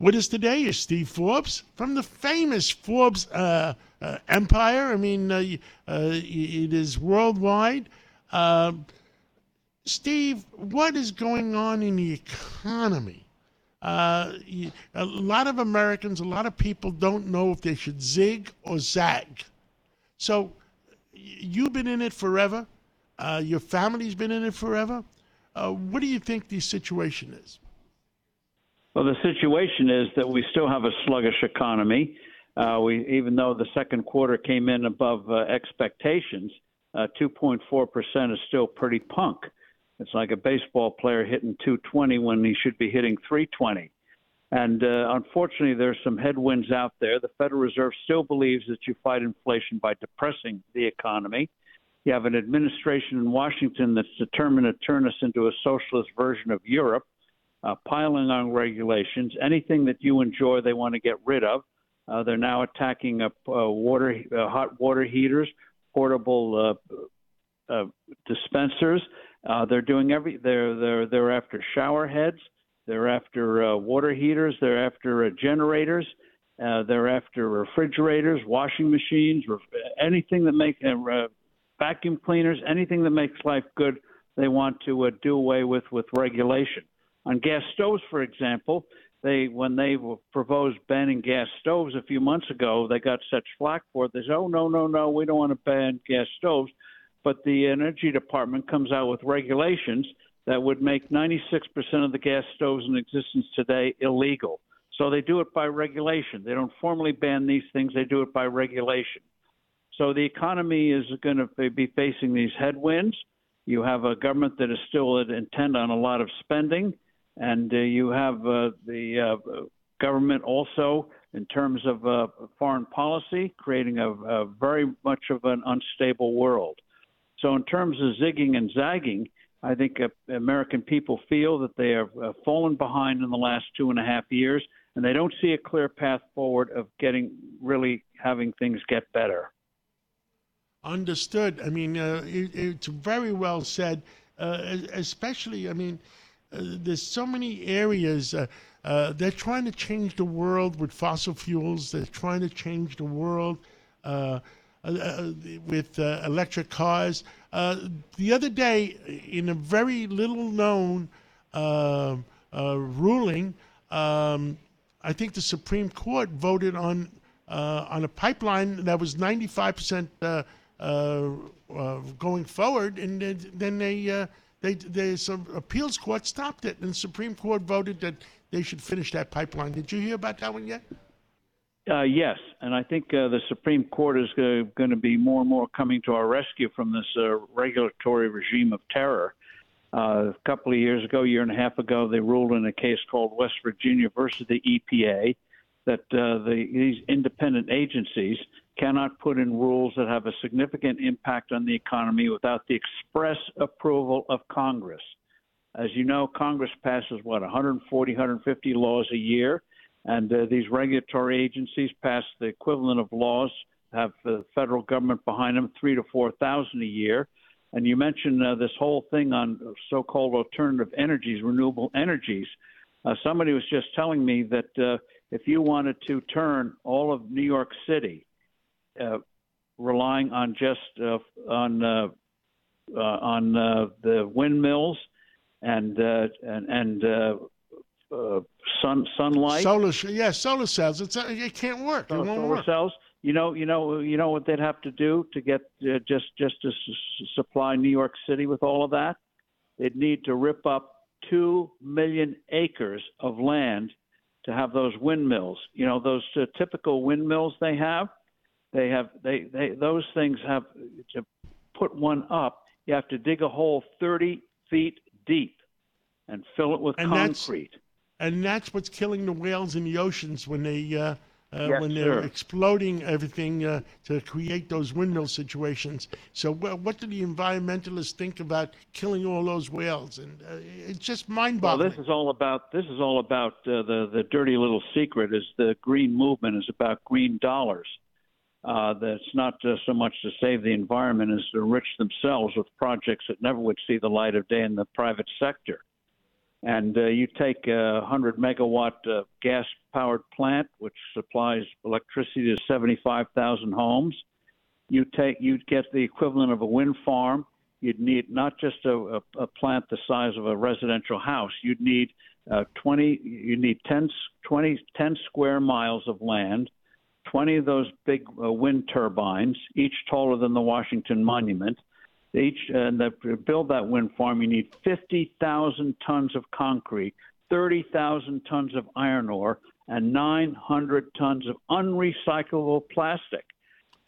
With us today is Steve Forbes from the famous Forbes uh, uh, empire. I mean, uh, uh it is worldwide. Um, Steve, what is going on in the economy? Uh, a lot of Americans, a lot of people don't know if they should zig or zag. So, you've been in it forever. Uh, your family's been in it forever. what do you think the situation is? Well, the situation is that we still have a sluggish economy. Uh, we, even though the second quarter came in above uh, expectations, uh, 2.4% is still pretty punk. It's like a baseball player hitting 220 when he should be hitting 320. And uh, unfortunately, there's some headwinds out there. The Federal Reserve still believes that you fight inflation by depressing the economy. You have an administration in Washington that's determined to turn us into a socialist version of Europe uh, piling on regulations. Anything that you enjoy, they want to get rid of. Uh, they're now attacking uh, water, uh, hot water heaters, portable uh, uh, dispensers. Uh, they're doing every. They're they're they're after shower heads. They're after uh, water heaters. They're after uh, generators. Uh, they're after refrigerators, washing machines, ref- anything that make uh, uh, vacuum cleaners, anything that makes life good. They want to uh, do away with with regulation. On gas stoves, for example, they when they proposed banning gas stoves a few months ago, they got such flack for it. They said, "Oh no, no, no, we don't want to ban gas stoves." But the Energy Department comes out with regulations that would make 96% of the gas stoves in existence today illegal. So they do it by regulation. They don't formally ban these things; they do it by regulation. So the economy is going to be facing these headwinds. You have a government that is still intent on a lot of spending and uh, you have uh, the uh, government also in terms of uh, foreign policy, creating a, a, very much of an unstable world. So, in terms of zigging and zagging, I think uh, American people feel that they have uh, fallen behind in the last two and a half years, and they don't see a clear path forward of getting really having things get better. Understood. I mean, it, it's very well said, especially, I mean, Uh, there's so many areas. Uh, uh, they're trying to change the world with fossil fuels. They're trying to change the world uh, uh, uh with uh, electric cars. the other day, in a very little known ruling, um, I think the Supreme Court voted on on a pipeline that was 95 percent going forward, and then they they, they some appeals court stopped it, and the Supreme Court voted that they should finish that pipeline. Did you hear about that one yet? Uh, yes, and I think uh, the Supreme Court is going to be more and more coming to our rescue from this uh, regulatory regime of terror. Uh, a couple of years ago, a year and a half ago, they ruled in a case called West Virginia versus the EPA that uh, the, these independent agencies cannot put in rules that have a significant impact on the economy without the express approval of Congress. As you know, Congress passes what 140, 150 laws a year, and uh, these regulatory agencies pass the equivalent of laws, have the federal government behind them, three to four thousand a year. And you mentioned uh, this whole thing on so-called alternative energies, renewable energies. Uh, somebody was just telling me that uh, if you wanted to turn all of New York City uh, relying on just uh, on uh, uh, on uh, the windmills and uh, and and uh, uh, sun sunlight. Solar, yeah, solar cells. It's uh, it can't work. It solar, won't solar work. cells. You know, you know, you know what they'd have to do to get uh, just just to s- supply New York City with all of that. They'd need to rip up two million acres of land to have those windmills. You know, those uh, typical windmills they have. They have they, they those things have to put one up. You have to dig a hole 30 feet deep and fill it with and concrete. That's, and that's what's killing the whales in the oceans when they uh, uh, yes, when they're sir. exploding everything uh, to create those windmill situations. So, what do the environmentalists think about killing all those whales? And uh, it's just mind-boggling. Well, this is all about this is all about uh, the the dirty little secret. Is the green movement is about green dollars uh, that's not uh, so much to save the environment as to enrich themselves with projects that never would see the light of day in the private sector. And uh, you take a 100 megawatt uh, gas powered plant, which supplies electricity to 75,000 homes. You take you'd get the equivalent of a wind farm. You'd need not just a, a, a plant the size of a residential house. You'd need uh, 20. You need 10, 20, 10 square miles of land. 20 of those big uh, wind turbines, each taller than the Washington Monument. Each and uh, to build that wind farm, you need 50,000 tons of concrete, 30,000 tons of iron ore, and 900 tons of unrecyclable plastic.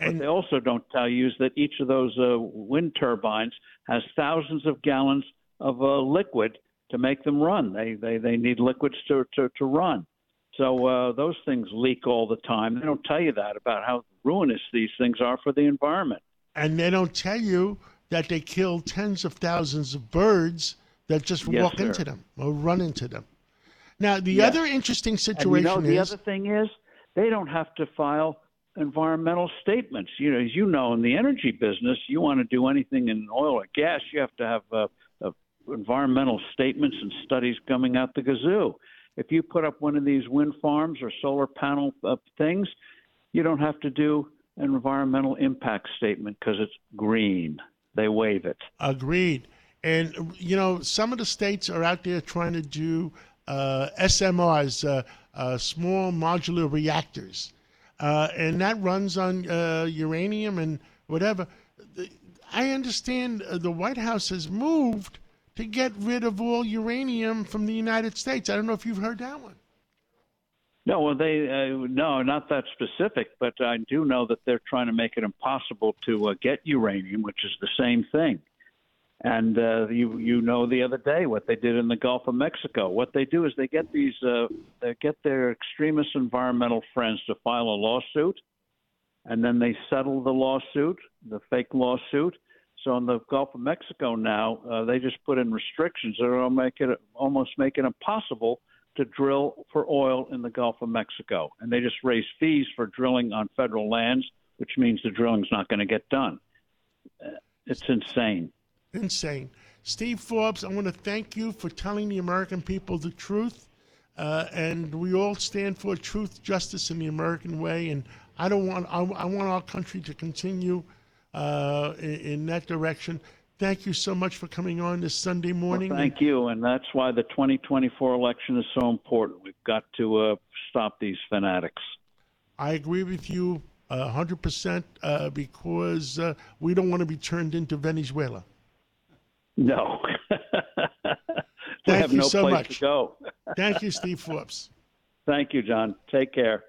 And- what they also don't tell you is that each of those uh, wind turbines has thousands of gallons of uh, liquid to make them run. They they, they need liquids to, to, to run. So uh, those things leak all the time. They don't tell you that about how ruinous these things are for the environment. And they don't tell you that they kill tens of thousands of birds that just Yes, walk sir. into them or run into them. Now, the Yes. other interesting And situation you know, the other thing is they don't have to file environmental statements. You know, as you know, in the energy business, you want to do anything in oil or gas, you have to have uh, uh, environmental statements and studies coming out the gazoo. If you put up one of these wind farms or solar panel uh, things, you don't have to do an environmental impact statement because it's green. They waive it. Agreed. And you know, some of the states are out there trying to do uh, SMRs, uh, uh, small modular reactors, uh, and that runs on uh, uranium and whatever. I understand the White House has moved to get rid of all uranium from the United States. I don't know if you've heard that one. No, well, they uh, no, not that specific, but I do know that they're trying to make it impossible to uh, get uranium, which is the same thing. And uh, you you know the other day what they did in the Gulf of Mexico. What they do is they get these uh, they get their extremist environmental friends to file a lawsuit, and then they settle the lawsuit, the fake lawsuit. So in the Gulf of Mexico now, uh, they just put in restrictions that will make it almost make it impossible to drill for oil in the Gulf of Mexico, and they just raise fees for drilling on federal lands, which means the drilling's not going to get done. Uh, It's insane. Insane. Steve Forbes, I want to thank you for telling the American people the truth. Uh, and we all stand for truth, justice, and the American way. And I don't want I, I want our country to continue uh, in, in that direction. Thank you so much for coming on this Sunday morning. Thank you, and that's why the 2024 election is so important. We've got to uh, stop these fanatics. I agree with you uh, 100% uh, because uh, we don't want to be turned into Venezuela. No, Thank have you no so place much. to go. Thank you, Steve Forbes. Thank you, John. Take care.